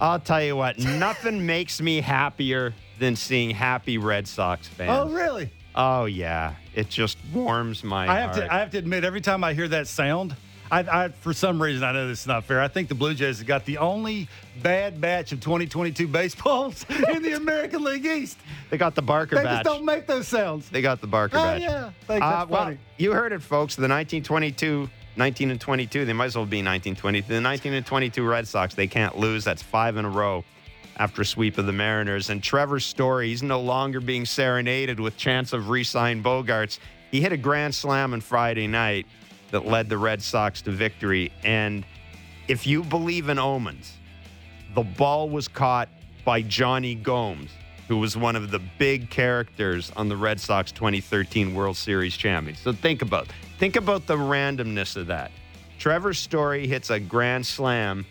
I'll tell you what, nothing makes me happier than seeing happy Red Sox fans. Oh, really? Oh, yeah. It just warms my I have heart. to. I have to admit, every time I hear that sound, I, I for some reason I know this is not fair. I think the Blue Jays have got the only bad batch of 2022 baseballs in the American League East. they got the Barker batch. They just don't make those sounds. They got the Barker Oh badge. yeah, Thanks, Uh, well, you heard it, folks. The 1922, 19 and 22. They might as well be 1920. The 19 and 22 Red Sox. They can't lose. That's five in a row after a sweep of the Mariners. And Trevor Story, he's no longer being serenaded with chance of re-sign Bogaerts. He hit a grand slam on Friday night that led the Red Sox to victory. And if you believe in omens, the ball was caught by Jonny Gomes, who was one of the big characters on the Red Sox 2013 World Series champions. So think about think about the randomness of that. Trevor Story hits a grand slam,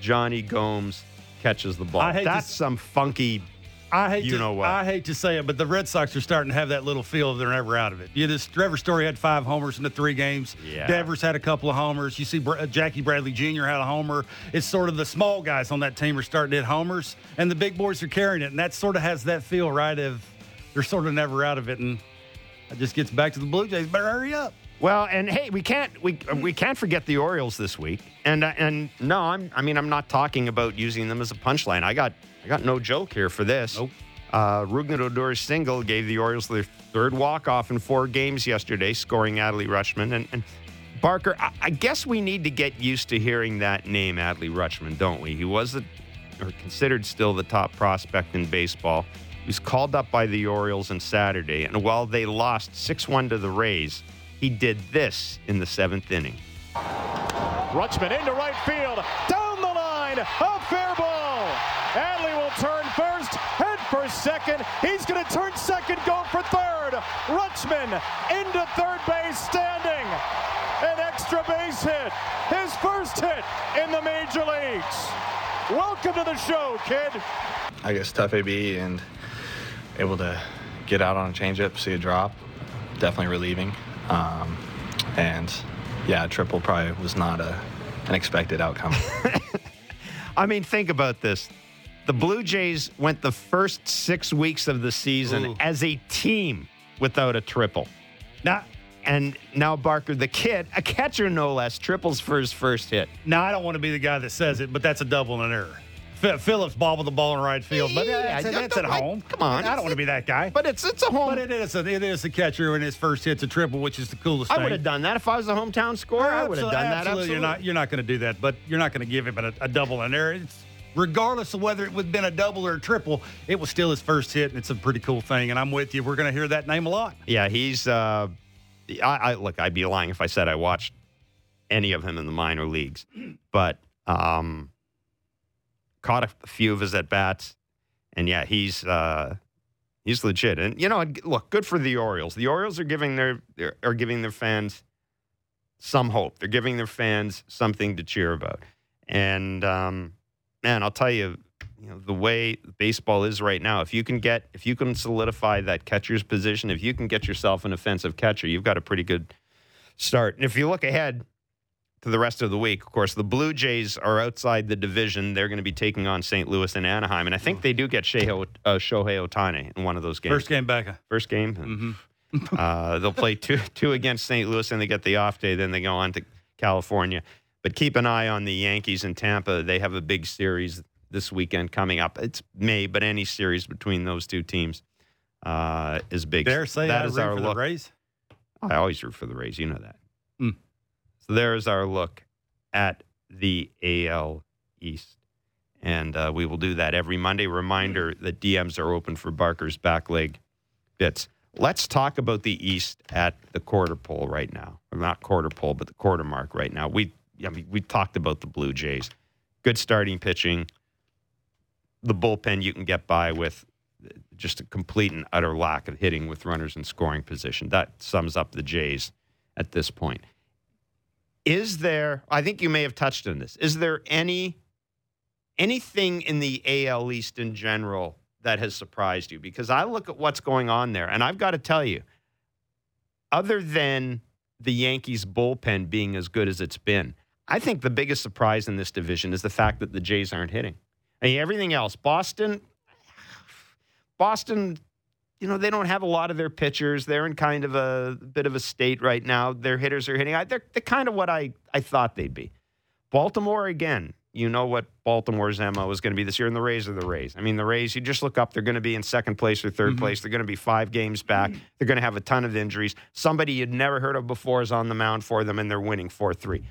Jonny Gomes catches the ball. I hate to That's some funky I hate you to, know what. I hate to say it, but the Red Sox are starting to have that little feel of they're never out of it. You this Trevor Story had five homers in the three games. Yeah. Devers had a couple of homers. You see Br- Jackie Bradley Jr. had a homer. It's sort of the small guys on that team are starting to hit homers, and the big boys are carrying it, and that sort of has that feel, right? Of they're sort of never out of it, and it just gets back to the Blue Jays. Better hurry up. Well, and hey, we can't we we can't forget the Orioles this week. And uh, and no, I'm I mean I'm not talking about using them as a punchline. I got I got no joke here for this. Nope. Uh, Rougned Odor's single gave the Orioles their third walk off in four games yesterday, scoring Adley Rutschman and. and Barker, I, I guess we need to get used to hearing that name, Adley Rutschman, don't we? He was the, or considered still the top prospect in baseball. He was called up by the Orioles on Saturday, and while they lost 6 1 to the Rays, he did this in the seventh inning. Rutschman into right field, down the line, a fair ball. Adley will turn first, head for second. He's going to turn second, go for third. Rutschman into third base, standing. An extra base hit, his first hit in the major leagues. Welcome to the show, kid. I guess tough AB and able to get out on a changeup, see a drop, definitely relieving. Um, and yeah, triple probably was not a, an expected outcome. I mean, think about this. The Blue Jays went the first six weeks of the season Ooh. as a team without a triple. Now, And now Barker, the kid, a catcher no less, triples for his first hit. now I don't want to be the guy that says it, but that's a double and an error. F- Phillips bobbled the ball in right field, but Yeah, that's, yeah, that's at home. come on. I don't want to be that guy. But it's it's a home. But it is a, it is a catcher and his first hit's a triple, which is the coolest I would have done that if I was a hometown scorer. I would have Absolutely, done that. Absolutely, Absolutely. you're not you're not going to do that, but you're not going to give him a, a double and there. It's regardless of whether it would have been a double or a triple, it was still his first hit, and it's a pretty cool thing. And I'm with you. We're going to hear that name a lot. Yeah, he's. Uh, I, I look. I'd be lying if I said I watched any of him in the minor leagues, but um, caught a few of his at bats, and yeah, he's uh, he's legit. And you know, look, good for the Orioles. The Orioles are giving their are giving their fans some hope. They're giving their fans something to cheer about. And um, man, I'll tell you, you know, the way baseball is right now, if you can get if you can solidify that catcher's position, if you can get yourself an offensive catcher, you've got a pretty good start. And if you look ahead to the rest of the week, of course, the Blue Jays are outside the division. They're going to be taking on St. Louis and Anaheim, and I think they do get Shohei, uh, Shohei Ohtani in one of those games. First game back. First game. Mm-hmm. uh, they'll play two two against St. Louis, and they get the off day. Then they go on to California. But keep an eye on the Yankees in Tampa. They have a big series this weekend coming up. It's May, but any series between those two teams uh, is big. Dare say that I is root our for look. the Rays. I always root for the Rays. You know that. Mm. So there's our look at the AL East. And uh, we will do that every Monday. Reminder that DMs are open for Barker's back leg bits. Let's talk about the East at the quarter pole right now. Or not quarter pole, but the quarter mark right now. We, I mean, we talked about the Blue Jays. Good starting pitching. The bullpen you can get by with just a complete and utter lack of hitting with runners in scoring position. That sums up the Jays at this point. Is there, I think you may have touched on this, is there any anything in the AL East in general that has surprised you? Because I look at what's going on there, and I've got to tell you, other than the Yankees bullpen being as good as it's been, I think the biggest surprise in this division is the fact that the Jays aren't hitting. I mean, everything else, Boston, Boston, you know, they don't have a lot of their pitchers. They're in kind of a bit of a state right now. Their hitters are hitting. They're, they're kind of what I, I thought they'd be. Baltimore, again, you know what Baltimore's MO is going to be this year, and the Rays are the Rays. I mean, the Rays, you just look up, they're going to be in second place or 3rd mm-hmm. place. They're going to be five games back. They're going to have a ton of injuries. Somebody you'd never heard of before is on the mound for them, and they're winning 4 3.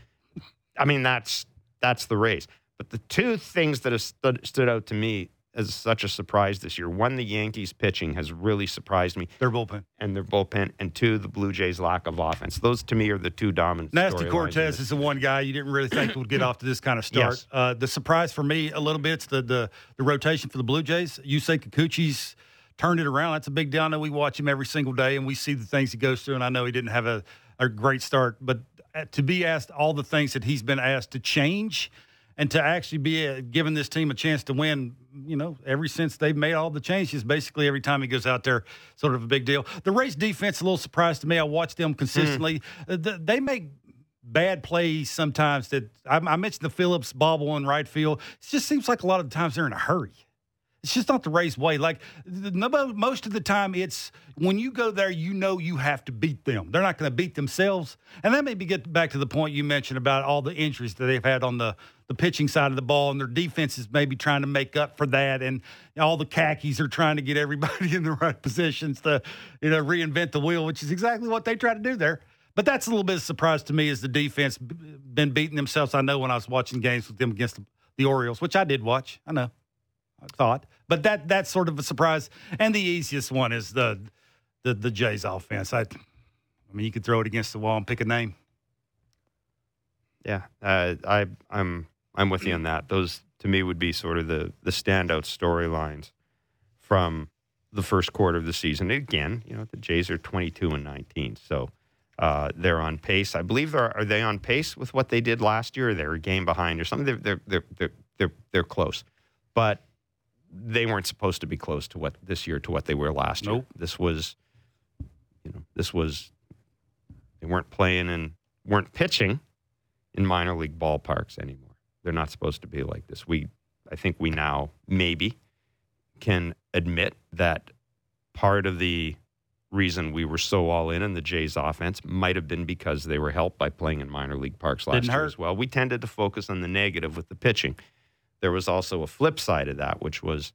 I mean, that's that's the Rays. But the two things that have stood, stood out to me as such a surprise this year. One, the Yankees pitching has really surprised me. Their bullpen. And their bullpen. And two, the Blue Jays' lack of offense. Those to me are the two dominant Nasty Cortes is the one guy you didn't really think would get off to this kind of start. Yes. Uh, the surprise for me a little bit is the, the, the rotation for the Blue Jays. You say Kikuchi's turned it around. That's a big deal. I know we watch him every single day and we see the things he goes through. And I know he didn't have a, a great start, but to be asked all the things that he's been asked to change – and to actually be uh, giving this team a chance to win, you know, ever since they've made all the changes, basically every time he goes out there, sort of a big deal. The Rays defense, a little surprise to me. I watch them consistently. Mm. They make bad plays sometimes that I, I mentioned the Phillips bobble in right field. It just seems like a lot of the times they're in a hurry. It's just not the Rays way. Like most of the time, it's when you go there, you know you have to beat them. They're not going to beat themselves, and that maybe get back to the point you mentioned about all the injuries that they've had on the the pitching side of the ball, and their defense is maybe trying to make up for that. And all the khakis are trying to get everybody in the right positions to, you know, reinvent the wheel, which is exactly what they try to do there. But that's a little bit of surprise to me as the defense been beating themselves. I know when I was watching games with them against the, the Orioles, which I did watch. I know. Thought. But that that's sort of a surprise. And the easiest one is the the the Jays offense. I I mean you could throw it against the wall and pick a name. Yeah. Uh, I I'm I'm with you on that. Those to me would be sort of the the standout storylines from the first quarter of the season. Again, you know, the Jays are 22 and 19. So uh, they're on pace. I believe they're are they on pace with what they did last year? Or they're a game behind or something. They're they're they're they're they're, they're close, but they weren't supposed to be close to what this year to what they were last nope. year. This was, you know, this was they weren't playing and weren't pitching in minor league ballparks anymore. They're not supposed to be like this. We, I think, we now maybe can admit that part of the reason we were so all in in the Jays offense might have been because they were helped by playing in minor league parks last Didn't year hurt. as well. We tended to focus on the negative with the pitching there was also a flip side of that, which was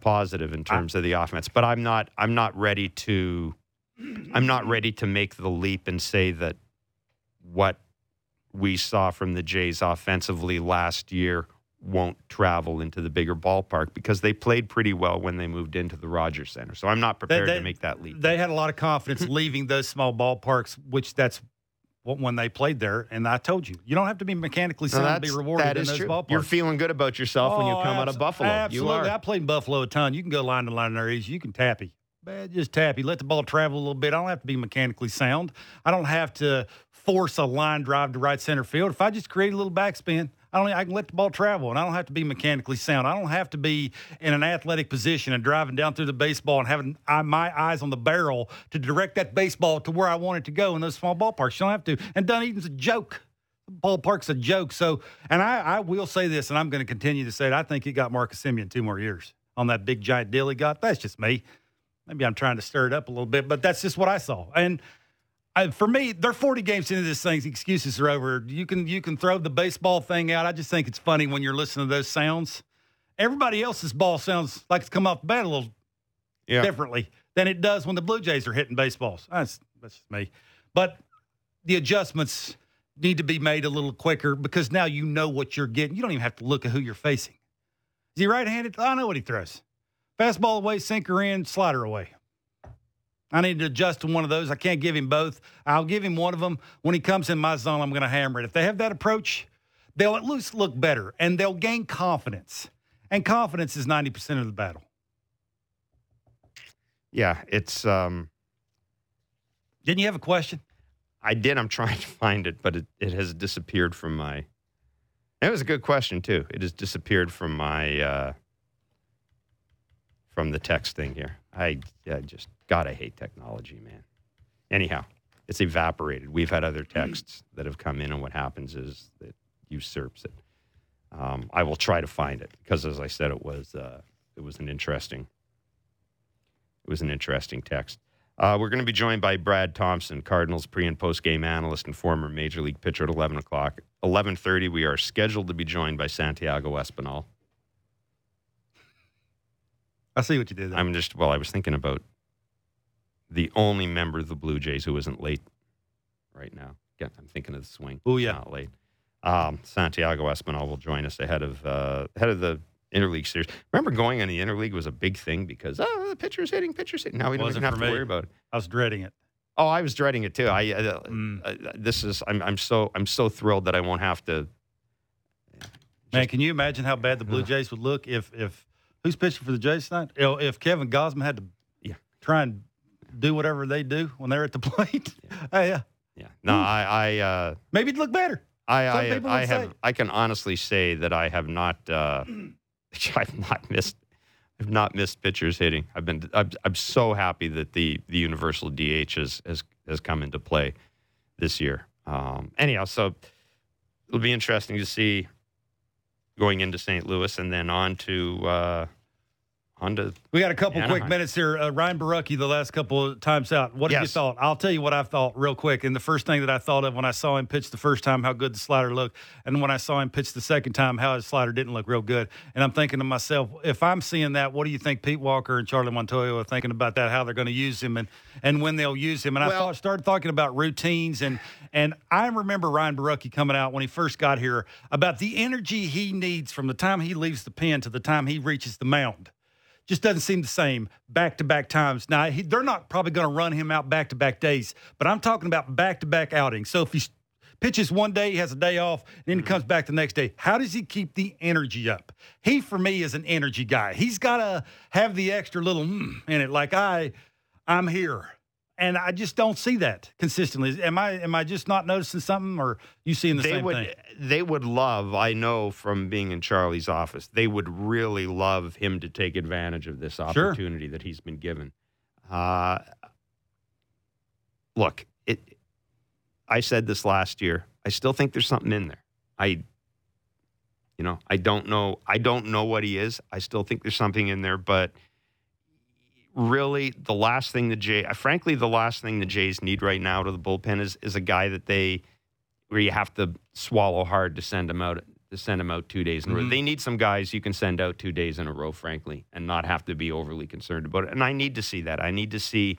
positive in terms of the offense. But I'm not I'm not ready to I'm not ready to make the leap and say that what we saw from the Jays offensively last year won't travel into the bigger ballpark because they played pretty well when they moved into the Rogers Center. So I'm not prepared they, they, to make that leap. They had a lot of confidence leaving those small ballparks, which that's when they played there. And I told you, you don't have to be mechanically sound no, to be rewarded in those true. ballparks. You're feeling good about yourself oh, when you oh, come abs- out of Buffalo. Absolutely. I played in Buffalo a ton. You can go line to line there easy. You can tappy. Bad, just tappy. Let the ball travel a little bit. I don't have to be mechanically sound. I don't have to force a line drive to right center field. If I just create a little backspin, I don't. I can let the ball travel, and I don't have to be mechanically sound. I don't have to be in an athletic position and driving down through the baseball and having my eyes on the barrel to direct that baseball to where I want it to go in those small ballparks. You don't have to. And Dunedin's a joke. Ballpark's a joke. So, and I, I will say this, and I'm going to continue to say it. I think he got Marcus Semien two more years on that big giant deal he got. That's just me. Maybe I'm trying to stir it up a little bit, but that's just what I saw. And I, for me, they're 40 games into this thing. Excuses are over. You can you can throw the baseball thing out. I just think it's funny when you're listening to those sounds. Everybody else's ball sounds like it's come off the bat a little yeah. differently than it does when the Blue Jays are hitting baseballs. That's that's just me. But the adjustments need to be made a little quicker because now you know what you're getting. You don't even have to look at who you're facing. Is he right-handed? I know what he throws. Fastball away, sinker in, slider away. I need to adjust to one of those. I can't give him both. I'll give him one of them. When he comes in my zone, I'm going to hammer it. If they have that approach, they'll at least look better and they'll gain confidence. And confidence is 90% of the battle. Yeah, it's. um Didn't you have a question? I did. I'm trying to find it, but it, it has disappeared from my. It was a good question too. It has disappeared from my uh, from the text thing here. I, I just God, I hate technology, man. Anyhow, it's evaporated. We've had other texts that have come in, and what happens is it usurps it. Um, I will try to find it because, as I said, it was uh, it was an interesting it was an interesting text. Uh, we're going to be joined by Brad Thompson, Cardinals pre and post game analyst and former major league pitcher at eleven o'clock. Eleven thirty, we are scheduled to be joined by Santiago Espinal. I see what you did there. I'm just well, I was thinking about the only member of the Blue Jays who isn't late right now. Yeah, I'm thinking of the swing. Oh, yeah. not late. Um, Santiago Espinal will join us ahead of uh, ahead of the interleague series. Remember, going on the interleague was a big thing because oh, the pitcher's hitting, pitcher's hitting. Now we don't even have to me. worry about it. I was dreading it. Oh, I was dreading it too. I uh, Mm. uh, this is I'm I'm so I'm so thrilled that I won't have to. Man, can you imagine how bad the Blue Jays would look if if who's pitching for the Jays tonight? You know, If Kevin Gausman had to Yeah. try and do whatever they do when they're at the plate, yeah, yeah. Yeah, no, I I uh, maybe it'd look better. I Some I, I have say. I can honestly say that I have not uh, I've not missed I've not missed pitchers hitting. I've been I'm, I'm so happy that the the universal DH has has has come into play this year. Um, anyhow, so it'll be interesting to see going into St. Louis and then on to uh, We got a couple Anaheim. quick minutes here. Uh, Ryan Borucki, the last couple of times out. What have you thought? I'll tell you what I thought real quick. And the first thing that I thought of when I saw him pitch the first time, how good the slider looked, and when I saw him pitch the second time, how his slider didn't look real good. And I'm thinking to myself, if I'm seeing that, what do you think Pete Walker and Charlie Montoyo are thinking about that? How they're going to use him and and when they'll use him? And I thought started talking about routines and and I remember Ryan Borucki coming out when he first got here about the energy he needs from the time he leaves the pen to the time he reaches the mound just doesn't seem the same back to back times. Now, he, they're not probably going to run him out back to back days, but I'm talking about back to back outings. So if he pitches one day, he has a day off, and then he comes back the next day, how does he keep the energy up? He, for me, is an energy guy. He's got to have the extra little mm in it, like I, I'm here. And I just don't see that consistently. Am I am I just not noticing something, or you seeing the they same would thing? they would love i know from being in charlie's office they would really love him to take advantage of this opportunity that he's been given uh, look it i said this last year i still think there's something in there i you know i don't know i don't know what he is i still think there's something in there but really the last thing the Jay frankly the last thing the Jays need right now to the bullpen is is a guy that they where you have to swallow hard to send them out to send them out two days in a row. Mhm. They need some guys you can send out two days in a row, frankly, and not have to be overly concerned about it. And I need to see that. I need to see.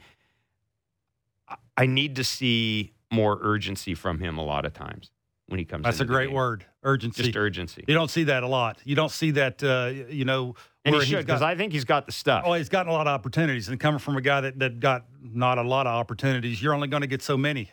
I need to see more urgency from him a lot of times when he comes. That's a great word, urgency. Just urgency. You don't see that a lot. You don't see that, uh, you know, And he should because I think he's got the stuff. Oh, he's gotten a lot of opportunities, and coming from a guy that, that got not a lot of opportunities, you're only going to get so many.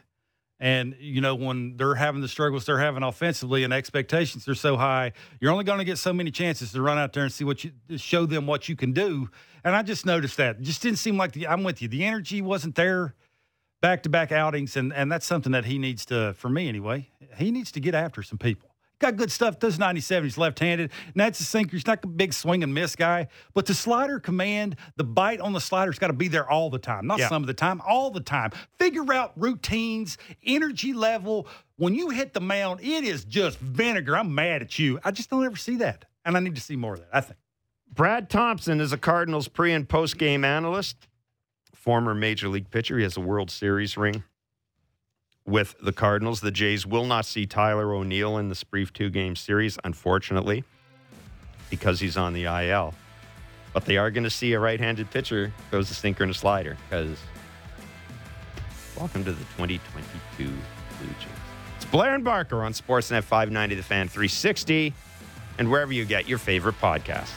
And you know when they're having the struggles they're having offensively, and expectations are so high, you're only going to get so many chances to run out there and see what you show them what you can do. And I just noticed that it just didn't seem like the I'm with you. The energy wasn't there, back to back outings, and and that's something that he needs to, for me anyway, he needs to get after some people. Got good stuff. Does 97. He's left handed. And that's a sinker. He's not a big swing and miss guy. But the slider command, the bite on the slider's got to be there all the time. Not Yeah. some of the time, all the time. Figure out routines, energy level. When you hit the mound, it is just vinegar. I'm mad at you. I just don't ever see that. And I need to see more of that, I think. Brad Thompson is a Cardinals pre and post game analyst, former major league pitcher. He has a World Series ring with the Cardinals. The Jays will not see Tyler O'Neill in this brief two game series, unfortunately, because he's on the IL. But they are going to see a right handed pitcher throws a sinker and a slider because welcome to the 2022 Blue Jays. It's It's Blair and Barker on Sportsnet 590, The Fan 360, and wherever you get your favorite podcast.